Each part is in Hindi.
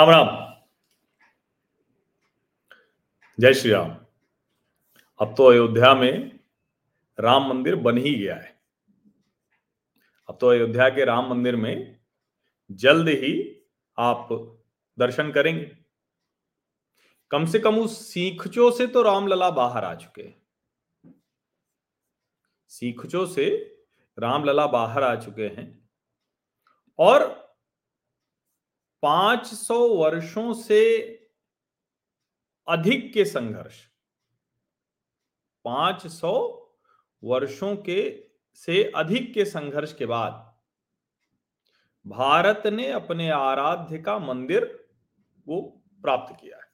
राम राम। जय श्री राम। अब तो अयोध्या में राम मंदिर बन ही गया है। अब तो अयोध्या के राम मंदिर में जल्द ही आप दर्शन करेंगे। कम से कम उस सीखचो से तो रामलला बाहर आ चुके हैं। सीखचो से रामलला बाहर आ चुके हैं। और 500 वर्षों से अधिक के संघर्ष। 500 वर्षों के, से अधिक के संघर्ष के बाद भारत ने अपने आराध्य का मंदिर वो प्राप्त किया है।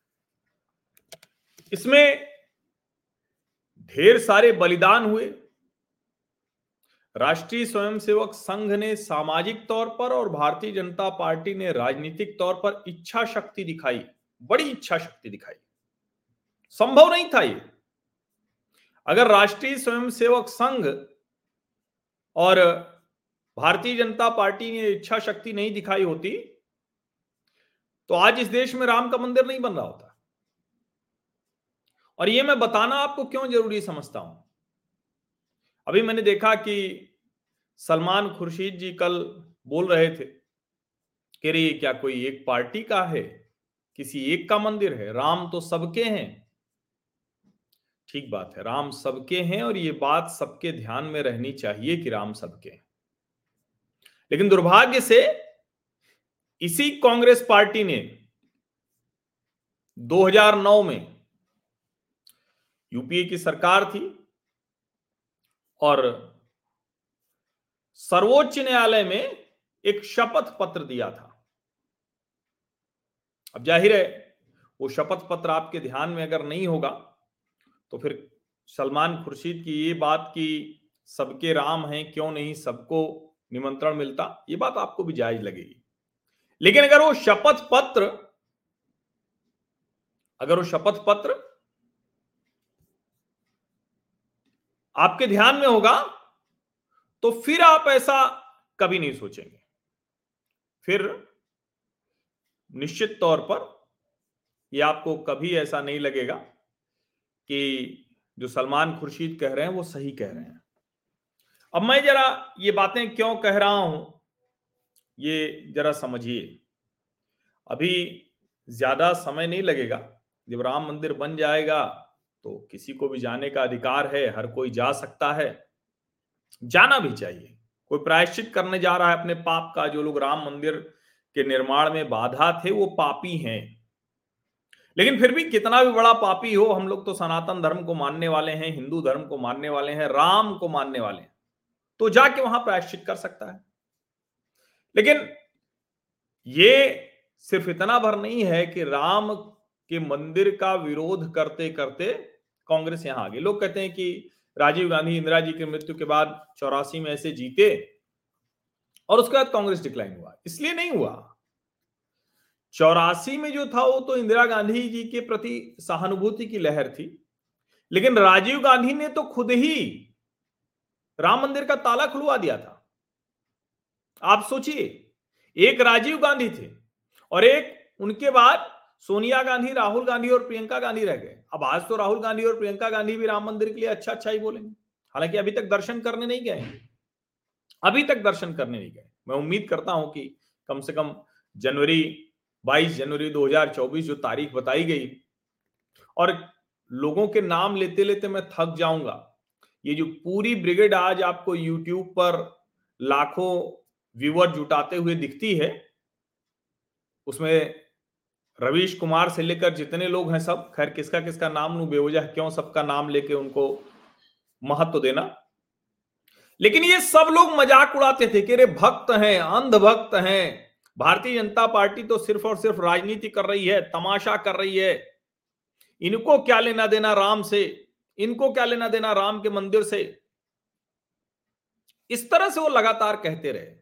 इसमें ढेर सारे बलिदान हुए। राष्ट्रीय स्वयंसेवक संघ ने सामाजिक तौर पर और भारतीय जनता पार्टी ने राजनीतिक तौर पर इच्छा शक्ति दिखाई, बड़ी इच्छा शक्ति दिखाई। संभव नहीं था ये। अगर राष्ट्रीय स्वयंसेवक संघ और भारतीय जनता पार्टी ने इच्छा शक्ति नहीं दिखाई होती तो आज इस देश में राम का मंदिर नहीं बन रहा होता। और ये मैं बताना आपको क्यों ज़रूरी समझता हूँ? अभी मैंने देखा कि सलमान खुर्शीद जी कल बोल रहे थे कि रे, क्या कोई एक पार्टी का है? किसी एक का मंदिर है? राम तो सबके हैं। ठीक बात है, राम सबके हैं और ये बात सबके ध्यान में रहनी चाहिए कि राम सबके हैं। लेकिन दुर्भाग्य से इसी कांग्रेस पार्टी ने 2009 में यूपीए की सरकार थी और सर्वोच्च न्यायालय में एक शपथ पत्र दिया था। अब ज़ाहिर है, वो शपथ पत्र आपके ध्यान में अगर नहीं होगा तो फिर सलमान खुर्शीद की ये बात कि सबके राम हैं, क्यों नहीं सबको निमंत्रण मिलता, ये बात आपको भी जायज़ लगेगी। लेकिन अगर वो शपथ पत्र, अगर वो शपथ पत्र आपके ध्यान में होगा तो फिर आप ऐसा कभी नहीं सोचेंगे। फिर निश्चित तौर पर यह आपको कभी ऐसा नहीं लगेगा कि जो सलमान खुर्शीद कह रहे हैं, वो सही कह रहे हैं। अब मैं जरा ये बातें क्यों कह रहा हूँ, ये जरा समझिए। अभी ज़्यादा समय नहीं लगेगा, जब राम मंदिर बन जाएगा तो किसी को भी जाने का अधिकार है, हर कोई जा सकता है। जाना भी चाहिए। कोई प्रायश्चित करने जा रहा है, अपने पाप का जो लोग राम मंदिर के निर्माण में बाधा थे, वो पापी हैं। लेकिन फिर भी कितना भी बड़ा पापी हो, हम लोग तो सनातन धर्म को मानने वाले हैं, हिंदू धर्म को मानने वाले हैं, राम को मानने वाले हैं। तो जाके वहाँ प्रायश्चित कर सकता है। लेकिन ये सिर्फ़ इतना भर नहीं है कि राम के मंदिर का विरोध करते करते कांग्रेस यहाँ आ गई लोग कहते हैं कि राजीव गांधी, इंदिरा जी की मृत्यु के बाद चौरासी में ऐसे जीते और उसके बाद कांग्रेस डिक्लाइन हुआ। इसलिए नहीं हुआ। चौरासी में जो था वो तो इंदिरा गांधी जी के प्रति सहानुभूति की लहर थी, लेकिन राजीव गांधी ने तो खुद ही राम मंदिर का ताला खुलवा दिया था। आप सोचिए, एक राजीव गांधी थे और एक उनके बाद सोनिया गांधी, राहुल गांधी और प्रियंका गांधी रह गए। अब आज तो राहुल गांधी और प्रियंका गांधी भी राम मंदिर के लिए अच्छा अच्छा ही बोलेंगे। हालाँकि अभी तक दर्शन करने नहीं गए। अभी तक दर्शन करने नहीं गए। मैं उम्मीद करता हूँ कि कम से कम जनवरी 22 जनवरी 2024 जो तारीख बताई गई, और लोगों के नाम लेते लेते मैं थक जाऊँगा। ये जो पूरी ब्रिगेड आज आपको यूट्यूब पर लाखों व्यूअर जुटाते हुए दिखती है, उसमें रवीश कुमार से लेकर जितने लोग हैं सब, खैर, किसका किसका नाम लू, बेवजह क्यों सबका नाम लेके उनको महत्व देना? लेकिन ये सब लोग मज़ाक उड़ाते थे कि रे भक्त हैं, अंधभक्त हैं। भारतीय जनता पार्टी तो सिर्फ़ और सिर्फ़ राजनीति कर रही है, तमाशा कर रही है। इनको क्या लेना देना राम से? इनको क्या लेना देना राम के मंदिर से? इस तरह से वो लगातार कहते रहे।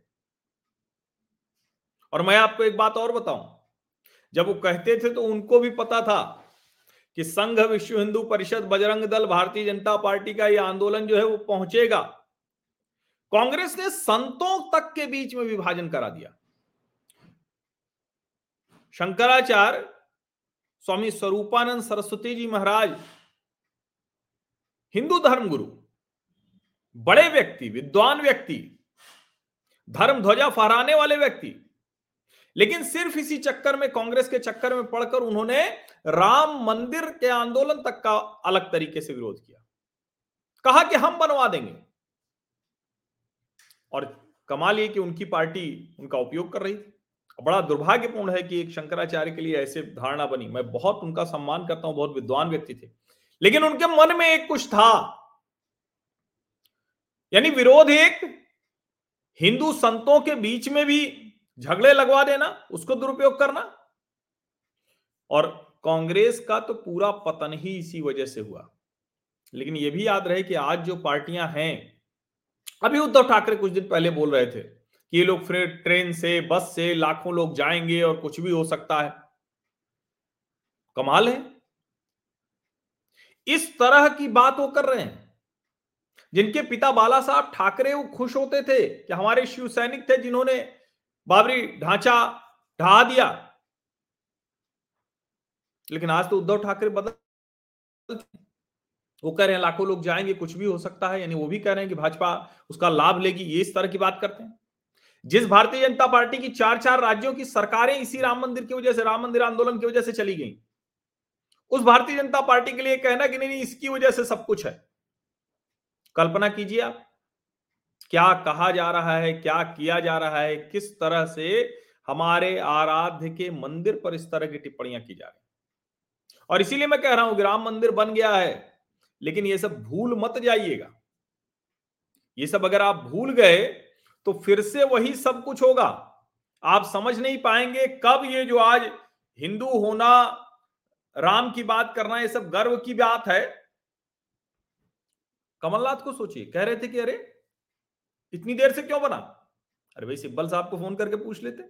और मैं आपको एक बात और बताऊँ जब वो कहते थे तो उनको भी पता था कि संघ विश्व हिंदू परिषद बजरंग दल भारतीय जनता पार्टी का ये आंदोलन जो है वो पहुंचेगा। कांग्रेस ने संतों तक के बीच में विभाजन करा दिया। शंकराचार्य, स्वामी स्वरूपानंद सरस्वती जी महाराज, हिंदू धर्म गुरु, बड़े व्यक्ति, विद्वान व्यक्ति, धर्म ध्वजा फहराने वाले व्यक्ति लेकिन सिर्फ़ इसी चक्कर में, कांग्रेस के चक्कर में पड़कर उन्होंने राम मंदिर के आंदोलन तक का अलग तरीके से विरोध किया। कहा कि हम बनवा देंगे। और कमाल ये कि उनकी पार्टी उनका उपयोग कर रही थी। बड़ा दुर्भाग्यपूर्ण है कि एक शंकराचार्य के लिए ऐसे धारणा बनी। मैं बहुत उनका सम्मान करता हूँ, बहुत विद्वान व्यक्ति थे। लेकिन उनके मन में एक कुछ था। यानी विरोध एक, हिंदू संतों के बीच में भी झगड़े लगवा देना, उसको दुरुपयोग करना। और कांग्रेस का तो पूरा पतन ही इसी वजह से हुआ। लेकिन यह भी याद रहे कि आज जो पार्टियाँ हैं, अभी उद्धव ठाकरे कुछ दिन पहले बोल रहे थे कि ये लोग फिर ट्रेन से, बस से लाखों लोग जाएँगे और कुछ भी हो सकता है। कमाल है। इस तरह की बात वो कर रहे हैं, जिनके पिता बाला साहब ठाकरे वो खुश होते थे कि हमारे शिव सैनिक थे जिन्होंने बाबरी ढांचा ढहा दिया। लेकिन आज तो उद्धव ठाकरे बदल वो कह रहे हैं लाखों लोग जाएँगे कुछ भी हो सकता है यानी वो भी कह रहे हैं कि भाजपा उसका लाभ लेगी ये इस तरह की बात करते हैं। जिस भारतीय जनता पार्टी की चार चार राज्यों की सरकारें इसी राम मंदिर की वजह से राम मंदिर आंदोलन की वजह से चली गई। उस भारतीय जनता पार्टी के लिए कहना कि नहीं, नहीं इसकी वजह से सब कुछ है। कल्पना कीजिए आप। क्या कहा जा रहा है, क्या किया जा रहा है, किस तरह से हमारे आराध्य के मंदिर पर इस तरह की टिप्पणियाँ की जा रही और इसीलिए मैं कह रहा हूँ कि राम मंदिर बन गया है, लेकिन ये सब भूल मत जाइएगा। ये सब अगर आप भूल गए तो फिर से वही सब कुछ होगा। आप समझ नहीं पाएँगे कब ये जो आज हिंदू होना, राम की बात करना, ये सब गर्व की बात है। कमलनाथ को सोचिए, कह रहे थे कि अरे इतनी देर से क्यों बना? अरे भाई, सिब्बल साहब को फ़ोन करके पूछ लेते।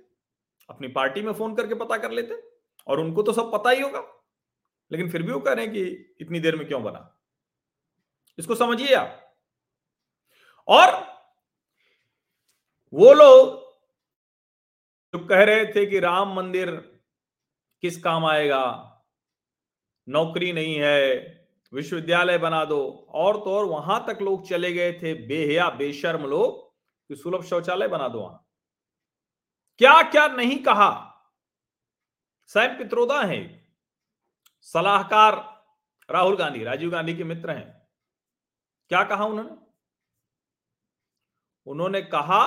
अपनी पार्टी में फ़ोन करके पता कर लेते। और उनको तो सब पता ही होगा। लेकिन फिर भी वो कह रहे हैं कि इतनी देर में क्यों बना? इसको समझिए आप। और वो लोग जो कह रहे थे कि राम मंदिर किस काम आएगा? नौकरी नहीं है। विश्वविद्यालय बना दो। और तो और वहाँ तक लोग चले गए थे। बेहया, बेशर्म लोग कि सुलभ शौचालय बना दो वहाँ। क्या क्या नहीं कहा? सैम पित्रोदा है सलाहकार राहुल गांधी, राजीव गांधी के मित्र हैं। क्या कहा उन्होंने? उन्होंने कहा,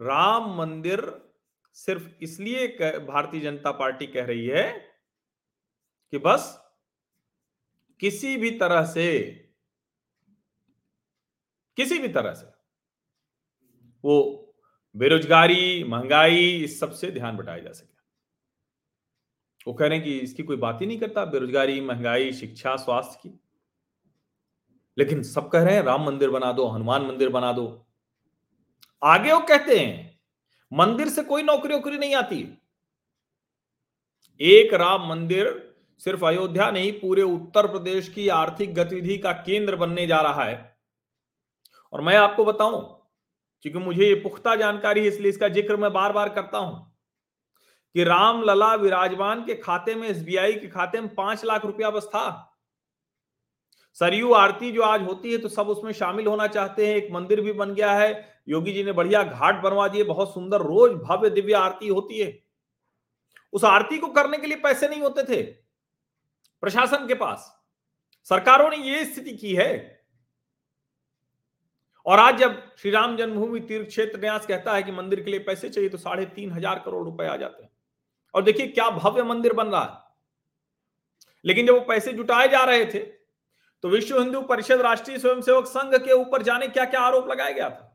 राम मंदिर सिर्फ़ इसलिए भारतीय जनता पार्टी कह रही है कि बस किसी भी तरह से, किसी भी तरह से वो बेरोजगारी, महँगाई, इस सबसे ध्यान बटाया जा सके। वो कह रहे हैं कि इसकी कोई बात ही नहीं करता, बेरोजगारी, महँगाई, शिक्षा, स्वास्थ्य की। लेकिन सब कह रहे हैं, राम मंदिर बना दो, हनुमान मंदिर बना दो। आगे वो कहते हैं, मंदिर से कोई नौकरी वोकरी नहीं आती। एक राम मंदिर सिर्फ़ अयोध्या नहीं, पूरे उत्तर प्रदेश की आर्थिक गतिविधि का केंद्र बनने जा रहा है। और मैं आपको बताऊँ, क्योंकि मुझे ये पुख्ता जानकारी इसलिए इसका ज़िक्र मैं बार बार करता हूँ, कि राम लला विराजमान के खाते में, एसबीआई के खाते में पाँच लाख रुपया बस था। सरयू आरती जो आज होती है तो सब उसमें शामिल होना चाहते हैं। एक मंदिर भी बन गया है। योगी जी ने बढ़िया घाट बनवा दिए, बहुत सुंदर रोज भव्य दिव्य आरती होती है। उस आरती को करने के लिए पैसे नहीं होते थे। प्रशासन के पास। सरकारों ने ये स्थिति की है। और आज जब श्री राम जन्मभूमि तीर्थ क्षेत्र न्यास कहता है कि मंदिर के लिए पैसे चाहिए तो साढ़े तीन हज़ार करोड़ रुपए आ जाते हैं। और देखिए क्या भव्य मंदिर बन रहा है। लेकिन जब वो पैसे जुटाए जा रहे थे तो विश्व हिंदू परिषद राष्ट्रीय स्वयंसेवक संघ के ऊपर जाने क्या क्या आरोप लगाया गया था?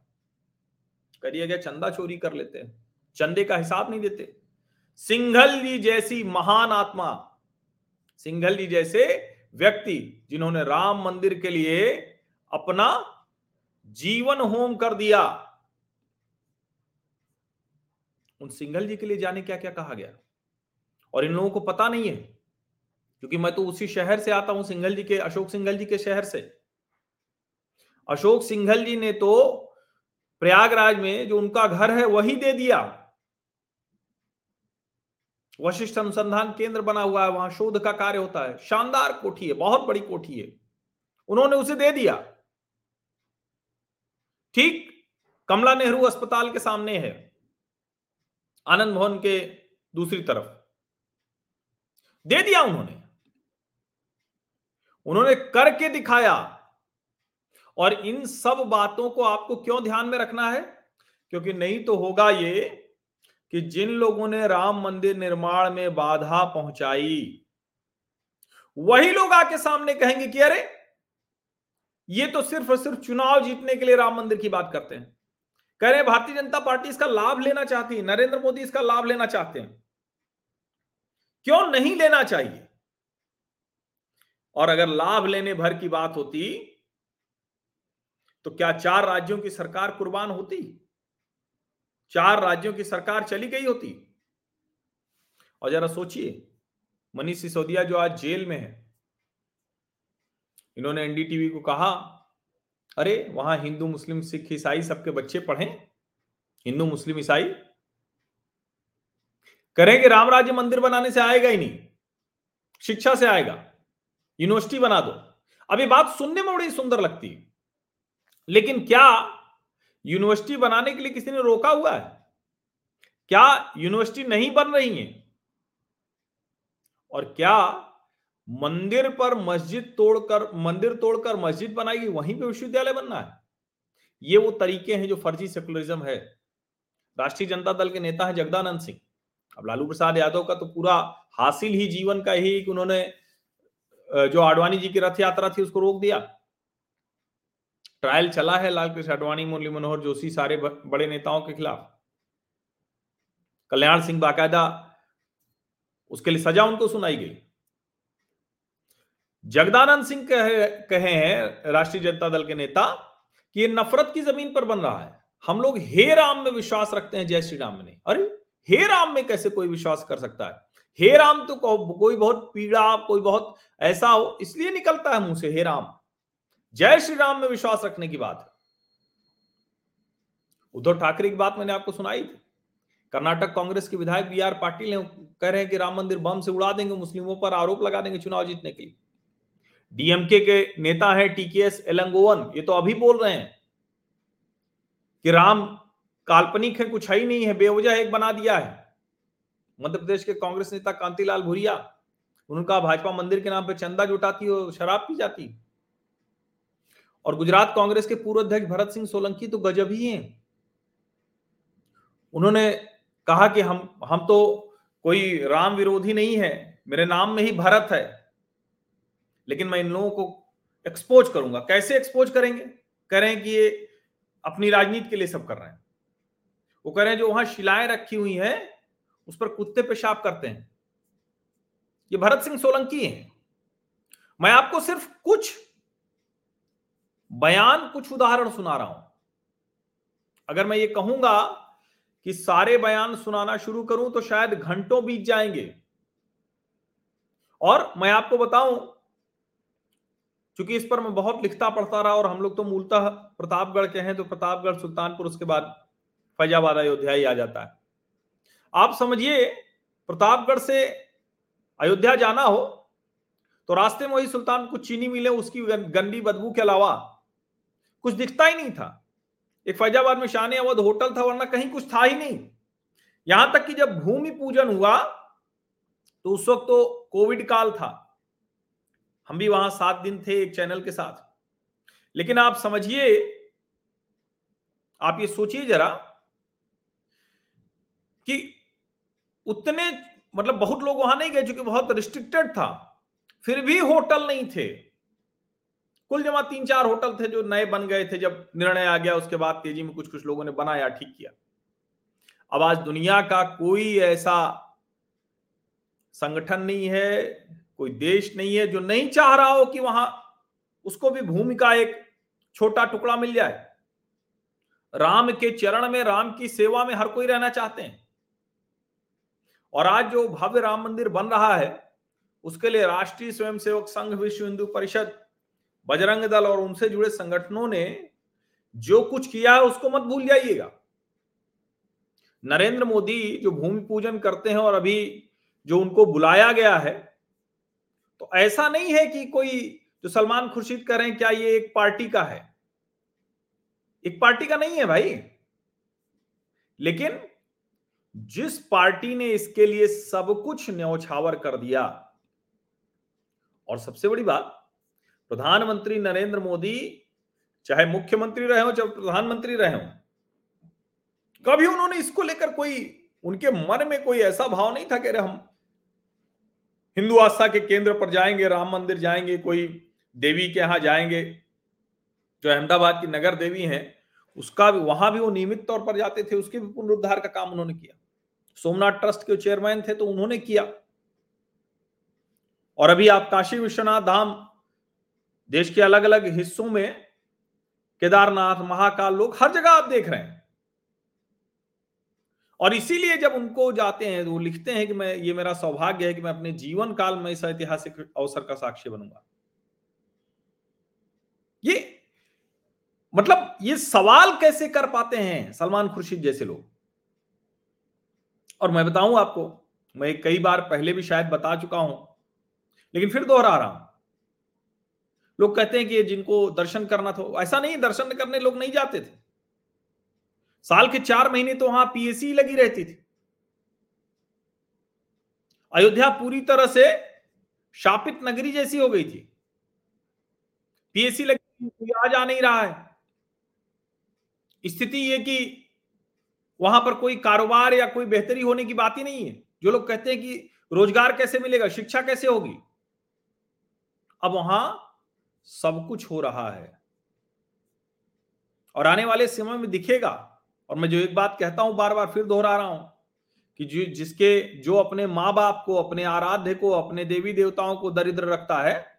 करिए गया चंदा चोरी कर लेते हैं। चंदे का हिसाब नहीं देते। सिंघल जी जैसी महान आत्मा सिंघल जी जैसे व्यक्ति जिन्होंने राम मंदिर के लिए अपना जीवन होम कर दिया। उन सिंघल जी के लिए जाने क्या क्या कहा गया? और इन लोगों को पता नहीं है, क्योंकि मैं तो उसी शहर से आता हूँ सिंघल जी के, अशोक सिंघल जी के शहर से। अशोक सिंघल जी ने तो प्रयागराज में जो उनका घर है, वही दे दिया। वशिष्ठ अनुसंधान केंद्र बना हुआ है, वहाँ शोध का कार्य होता है। शानदार कोठी है, बहुत बड़ी कोठी है। उन्होंने उसे दे दिया। ठीक, कमला नेहरू अस्पताल के सामने है, आनंद भवन के दूसरी तरफ़। दे दिया उन्होंने। उन्होंने करके दिखाया। और इन सब बातों को आपको क्यों ध्यान में रखना है? क्योंकि नहीं तो होगा ये कि जिन लोगों ने राम मंदिर निर्माण में बाधा पहुंचाई, वही लोग आके सामने कहेंगे कि अरे, ये तो सिर्फ़ और सिर्फ़ चुनाव जीतने के लिए राम मंदिर की बात करते हैं। कह रहे भारतीय जनता पार्टी इसका लाभ लेना चाहती है, नरेंद्र मोदी इसका लाभ लेना चाहते हैं। क्यों नहीं लेना चाहिए? और अगर लाभ लेने भर की बात होती तो क्या चार राज्यों की सरकार कुर्बान होती? चार राज्यों की सरकार चली गई होती। और जरा सोचिए, मनीष सिसोदिया जो आज जेल में है, इन्होंने एनडीटीवी को कहा, अरे, वहाँ हिंदू, मुस्लिम, सिख, ईसाई सबके बच्चे पढ़ें, हिंदू, मुस्लिम, ईसाई। करेंगे राम राज्य मंदिर बनाने से आएगा ही नहीं, शिक्षा से आएगा, यूनिवर्सिटी बना दो। अभी बात सुनने में बड़ी सुंदर लगती है। लेकिन क्या यूनिवर्सिटी बनाने के लिए किसी ने रोका हुआ है? क्या यूनिवर्सिटी नहीं बन रही है? और क्या मंदिर पर मस्जिद तोड़कर, मंदिर तोड़कर मस्जिद बनाएगी, वहीं पे विश्वविद्यालय बनना है? ये वो तरीके हैं जो फर्जी सेकुलरिज्म है। राष्ट्रीय जनता दल के नेता है जगदानंद सिंह। अब लालू प्रसाद यादव का तो पूरा हासिल ही जीवन का ही उन्होंने जो आडवाणी जी की रथ यात्रा थी, उसको रोक दिया। ट्रायल चला है लाल कृष्ण आडवाणी मुरली मनोहर जोशी सारे बड़े नेताओं के खिलाफ। कल्याण सिंह बाकायदा उसके लिए सजा उनको सुनाई गई। जगदानंद सिंह कहे, कहे हैं राष्ट्रीय जनता दल के नेता कि ये नफरत की ज़मीन पर बन रहा है। हम लोग हे राम में विश्वास रखते हैं जय श्री राम नहीं। अरे हे राम में कैसे कोई विश्वास कर सकता है? हे राम तो कोई बहुत पीड़ा कोई बहुत ऐसा हो इसलिए निकलता है मुँह से हे राम। जय श्री राम में विश्वास रखने की बात है। उद्धव ठाकरे की बात मैंने आपको सुनाई थी। कर्नाटक कांग्रेस के विधायक बी आर पाटिल कह रहे हैं कि राम मंदिर बम से उड़ा देंगे, मुस्लिमों पर आरोप लगा देंगे चुनाव जीतने के लिए। डीएमके के नेता है टीकेएस एलंगोवन, ये तो अभी बोल रहे हैं कि राम काल्पनिक है, कुछ है ही नहीं, है, बेवजह एक बना दिया है। मध्य प्रदेश के कांग्रेस नेता कांतिलाल भूरिया, उनका भाजपा मंदिर के नाम पर चंदा जुटाती और शराब पी जाती और गुजरात कांग्रेस के पूर्व अध्यक्ष भरत सिंह सोलंकी तो गजब ही हैं। उन्होंने कहा कि हम हम तो कोई राम विरोधी नहीं है, मेरे नाम में ही भरत है, लेकिन मैं इन लोगों को एक्सपोज करूँगा। कैसे एक्सपोज करेंगे? करें कि ये अपनी राजनीति के लिए सब कर रहे हैं। वो कह रहे हैं जो वहाँ शिलाएँ रखी हुई हैं, उस पर कुत्ते पेशाब करते हैं। ये भरत सिंह सोलंकी हैं। मैं आपको सिर्फ़ कुछ बयान कुछ उदाहरण सुना रहा हूँ। अगर मैं ये कहूँगा कि सारे बयान सुनाना शुरू करूँ तो शायद घंटों बीत जाएँगे। और मैं आपको बताऊँ क्योंकि इस पर मैं बहुत लिखता पढ़ता रहा और हम लोग तो मूलतः प्रतापगढ़ के हैं तो प्रतापगढ़, सुल्तानपुर, उसके बाद फैजाबाद अयोध्या ही आ जाता है। आप समझिए, प्रतापगढ़ से अयोध्या जाना हो तो रास्ते में वही सुल्तान कुछ चीनी मिले, उसकी गंदी बदबू के अलावा कुछ दिखता ही नहीं था। एक फैजाबाद में शान अवध होटल था, वरना कहीं कुछ था ही नहीं। यहाँ तक कि जब भूमि पूजन हुआ तो उस वक्त तो कोविड काल था। हम भी वहाँ सात दिन थे एक चैनल के साथ। लेकिन आप समझिए, आप ये सोचिए जरा कि उतने मतलब बहुत लोग वहाँ नहीं गए, क्योंकि बहुत रिस्ट्रिक्टेड था। फिर भी होटल नहीं थे। कुल जमा तीन चार होटल थे जो नए बन गए थे, जब निर्णय आ गया, उसके बाद तेज़ी में कुछ कुछ लोगों ने बनाया ठीक किया। अब आज दुनिया का कोई ऐसा संगठन नहीं है, कोई देश नहीं है, जो नहीं चाह रहा हो कि वहाँ उसको भी भूमि का एक छोटा टुकड़ा मिल जाए। राम के चरण में, राम की सेवा में हर कोई रहना चाहते हैं। और आज जो भव्य राम मंदिर बन रहा है, उसके लिए राष्ट्रीय स्वयंसेवक संघ विश्व हिंदू परिषद बजरंग दल और उनसे जुड़े संगठनों ने जो कुछ किया है उसको मत भूल जाइएगा। नरेंद्र मोदी जो भूमि पूजन करते हैं और अभी जो उनको बुलाया गया है तो ऐसा नहीं है कि कोई जो सलमान खुर्शीद करें, क्या ये एक पार्टी का है? एक पार्टी का नहीं है भाई। लेकिन जिस पार्टी ने इसके लिए सब कुछ न्यौछावर कर दिया, और सबसे बड़ी बात प्रधानमंत्री नरेंद्र मोदी, चाहे मुख्यमंत्री रहे हो, चाहे प्रधानमंत्री रहे हो, कभी उन्होंने इसको लेकर कोई, उनके मन में कोई ऐसा भाव नहीं था कि हम हिंदू आस्था के केंद्र पर जाएँगे, राम मंदिर जाएँगे, कोई देवी के यहाँ जाएँगे, जो अहमदाबाद की नगर देवी है, उसका भी, वहाँ भी वो नियमित तौर पर जाते थे, उसके भी पुनरुद्धार का काम उन्होंने किया। सोमनाथ ट्रस्ट के चेयरमैन थे तो उन्होंने किया। और अभी आप काशी विश्वनाथ धाम देश के अलग अलग हिस्सों में केदारनाथ, महाकाल लोग हर जगह आप देख रहे हैं। और इसीलिए जब उनको जाते हैं तो वो लिखते हैं कि मैं, ये मेरा सौभाग्य है कि मैं अपने जीवन काल में इस ऐतिहासिक अवसर का साक्षी बनूँगा। ये मतलब ये सवाल कैसे कर पाते हैं सलमान खुर्शीद जैसे लोग? और मैं बताऊँ आपको, मैं कई बार पहले भी शायद बता चुका हूँ, लेकिन फिर दोहरा रहा हूँ। लोग कहते हैं कि जिनको दर्शन करना था, ऐसा नहीं, दर्शन करने लोग नहीं जाते थे। साल के चार महीने तो वहाँ पीएससी लगी रहती थी। अयोध्या पूरी तरह से शापित नगरी जैसी हो गई थी। पीएससी लगी, कोई आ जा नहीं रहा है। स्थिति ये कि वहाँ पर कोई कारोबार या कोई बेहतरी होने की बात ही नहीं है। जो लोग कहते हैं कि रोज़गार कैसे मिलेगा, शिक्षा कैसे होगी? अब वहाँ सब कुछ हो रहा है। और आने वाले समय में दिखेगा। और मैं जो एक बात कहता हूँ बार बार फिर दोहरा रहा हूँ कि जो, जिसके, जो अपने माँ बाप को, अपने आराध्य को, अपने देवी देवताओं को दरिद्र रखता है,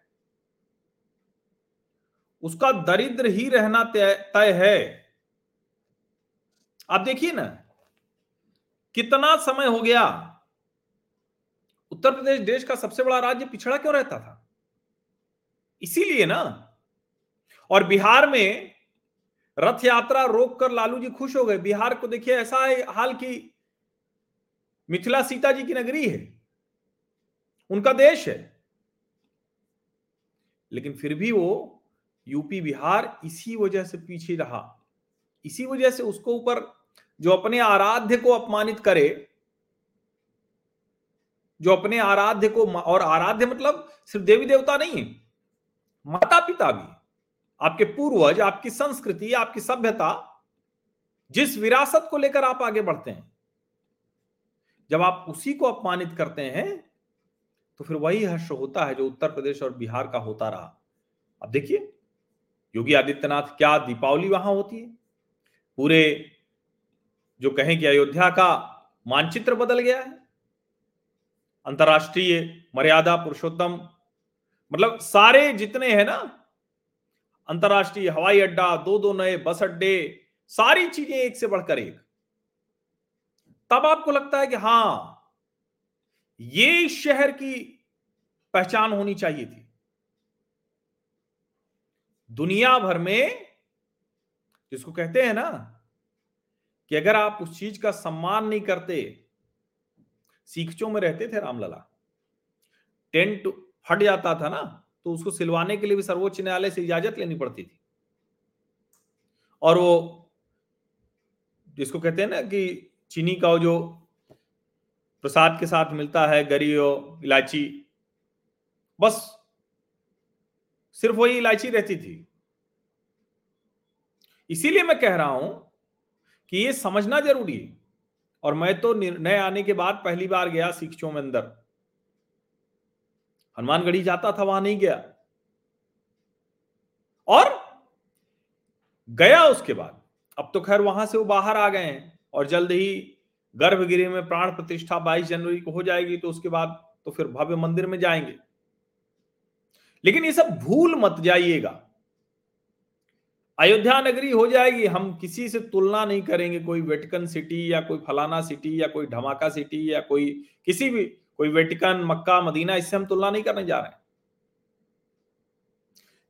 उसका दरिद्र ही रहना तय है। आप देखिए ना, कितना समय हो गया। उत्तर प्रदेश देश का सबसे बड़ा राज्य पिछड़ा क्यों रहता था? इसीलिए ना, और बिहार में रथ यात्रा रोक कर लालू जी खुश हो गए। बिहार को देखिए, ऐसा है हाल की मिथिला सीता जी की नगरी है, उनका देश है, लेकिन फिर भी वो यूपी, बिहार इसी वजह से पीछे रहा। इसी वजह से उसको ऊपर जो अपने आराध्य को अपमानित करे, जो अपने आराध्य को और आराध्य मतलब सिर्फ़ देवी देवता नहीं है माता पिता भी, आपके पूर्वज, आपकी संस्कृति, आपकी सभ्यता, जिस विरासत को लेकर आप आगे बढ़ते हैं, जब आप उसी को अपमानित करते हैं तो फिर वही हर्ष होता है जो उत्तर प्रदेश और बिहार का होता रहा। अब देखिए, योगी आदित्यनाथ, क्या दीपावली वहाँ होती है? पूरे जो कहें कि अयोध्या का मानचित्र बदल गया है। अंतर्राष्ट्रीय मर्यादा पुरुषोत्तम मतलब सारे जितने हैं ना, अंतरराष्ट्रीय हवाई अड्डा, दो दो नए बस अड्डे, सारी चीज़ें एक से बढ़कर एक। तब आपको लगता है कि हाँ, ये शहर की पहचान होनी चाहिए थी। दुनिया भर में जिसको कहते हैं ना, कि अगर आप उस चीज़ का सम्मान नहीं करते, सीखचों में रहते थे रामलला। टेंट फट जाता था ना तो उसको सिलवाने के लिए भी सर्वोच्च न्यायालय से इजाज़त लेनी पड़ती थी। और वो जिसको कहते हैं ना कि चीनी का जो प्रसाद के साथ मिलता है, गरी इलायची, बस सिर्फ़ वही इलायची रहती थी। इसीलिए मैं कह रहा हूँ कि ये समझना ज़रूरी है। और मैं तो निर्णय आने के बाद पहली बार गया शिक्षों में अंदर। हनुमानगढ़ी जाता था, वहाँ नहीं गया। और गया उसके बाद। अब तो खैर वहाँ से वो बाहर आ गए हैं और जल्द ही गर्भगृह में प्राण प्रतिष्ठा 22 जनवरी को हो जाएगी तो उसके बाद तो फिर भव्य मंदिर में जाएँगे। लेकिन ये सब भूल मत जाइएगा। अयोध्या नगरी हो जाएगी, हम किसी से तुलना नहीं करेंगे, कोई वेटिकन सिटी या कोई फलाना सिटी या कोई धमाका सिटी या कोई किसी भी कोई वेटिकन, मक्का, मदीना, इससे हम तुलना नहीं करने जा रहे हैं।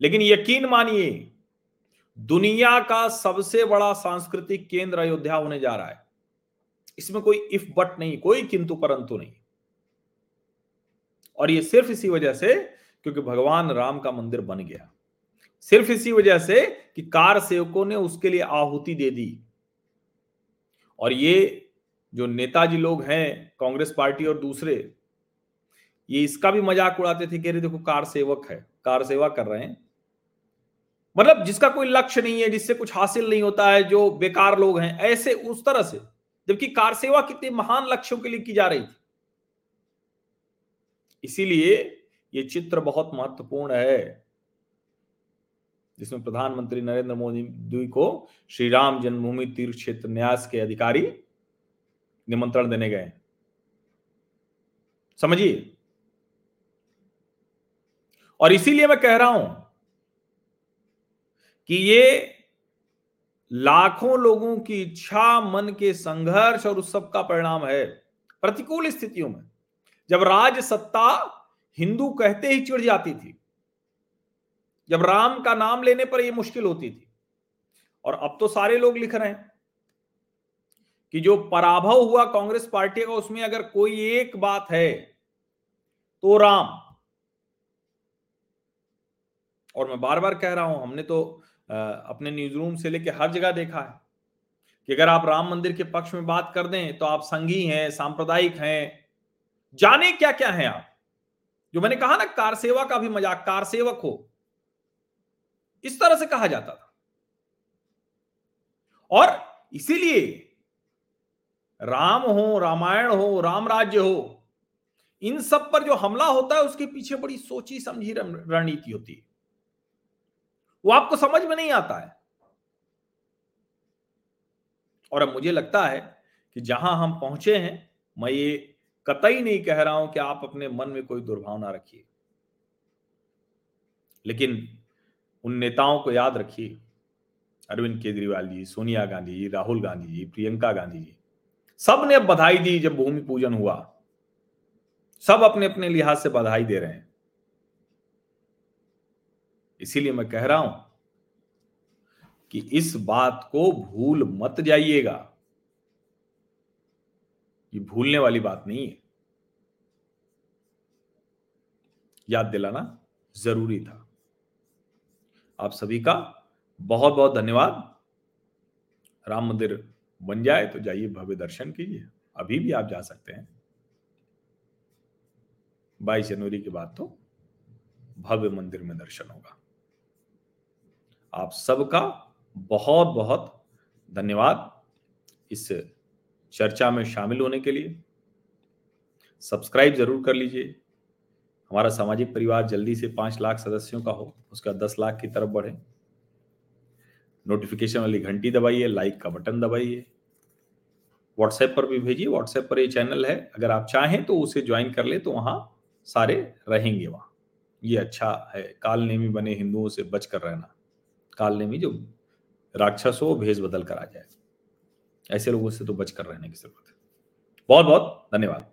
लेकिन यकीन मानिए, दुनिया का सबसे बड़ा सांस्कृतिक केंद्र अयोध्या होने जा रहा है। इसमें कोई इफ़ बट नहीं, कोई किंतु परंतु नहीं। और ये सिर्फ़ इसी वजह से क्योंकि भगवान राम का मंदिर बन गया। सिर्फ़ इसी वजह से कि कार सेवकों ने उसके लिए आहुति दे दी। और ये जो नेताजी लोग हैं, कांग्रेस पार्टी और दूसरे ये इसका भी मज़ाक उड़ाते थे कि अरे देखो कार सेवक है, कार सेवा कर रहे हैं। मतलब जिसका कोई लक्ष्य नहीं है, जिससे कुछ हासिल नहीं होता है, जो बेकार लोग हैं, ऐसे उस तरह से। जबकि कार सेवा कितने महान लक्ष्यों के लिए की जा रही थी। इसीलिए ये चित्र बहुत महत्वपूर्ण है। जिसमें प्रधानमंत्री नरेंद्र मोदी को श्री राम जन्मभूमि तीर्थ क्षेत्र न्यास के अधिकारी निमंत्रण देने गए समझिए? और इसीलिए मैं कह रहा हूँ कि ये लाखों लोगों की इच्छा, मन के संघर्ष और उस सब का परिणाम है, प्रतिकूल स्थितियों में। जब राज सत्ता हिंदू कहते ही चिड़ जाती थी, जब राम का नाम लेने पर यह मुश्किल होती थी, और अब तो सारे लोग लिख रहे हैं कि जो पराभव हुआ कांग्रेस पार्टी का, उसमें अगर कोई एक बात है तो राम। और मैं बार बार कह रहा हूँ, हमने तो अपने न्यूज़ रूम से लेके हर जगह देखा है कि अगर आप राम मंदिर के पक्ष में बात कर दें तो आप संघी हैं, सांप्रदायिक हैं, जाने क्या क्या हैं आप? जो मैंने कहा ना, कार सेवा का भी मज़ाक, कार सेवक हो। इस तरह से कहा जाता था। और इसीलिए राम हो, रामायण हो, राम राज्य हो, इन सब पर जो हमला होता है, उसके पीछे बड़ी सोची समझी रणनीति होती है। वो आपको समझ में नहीं आता है। और अब मुझे लगता है कि जहाँ हम पहुँचे हैं, मैं ये कतई नहीं कह रहा हूँ कि आप अपने मन में कोई दुर्भावना रखिए। लेकिन उन नेताओं को याद रखिए, अरविंद केजरीवाल जी, सोनिया गांधी जी, राहुल गांधी जी, प्रियंका गांधी जी, सबने बधाई दी जब भूमि पूजन हुआ। सब अपने अपने लिहाज से बधाई दे रहे हैं। इसीलिए मैं कह रहा हूँ कि इस बात को भूल मत जाइएगा। ये भूलने वाली बात नहीं है। याद दिलाना ज़रूरी था। आप सभी का बहुत बहुत धन्यवाद। राम मंदिर बन जाए तो जाइए भव्य दर्शन कीजिए। अभी भी आप जा सकते हैं। बाईस जनवरी के बाद तो भव्य मंदिर में दर्शन होगा। आप सबका बहुत बहुत धन्यवाद इस चर्चा में शामिल होने के लिए। सब्सक्राइब ज़रूर कर लीजिए। हमारा सामाजिक परिवार जल्दी से पाँच लाख सदस्यों का हो, उसका दस लाख की तरफ़ बढ़े। नोटिफिकेशन वाली घंटी दबाइए, लाइक का बटन दबाइए। व्हाट्सएप पर भी भेजिए व्हाट्सएप पर ये चैनल है। अगर आप चाहें तो उसे ज्वाइन कर ले तो वहाँ सारे रहेंगे वहाँ। ये अच्छा है, काल नेमी बने हिंदुओं से बच कर रहना। काल में जो राक्षस हो भेज बदल कर आ जाए। ऐसे लोगों से तो बच कर रहने की ज़रूरत है। बहुत बहुत धन्यवाद।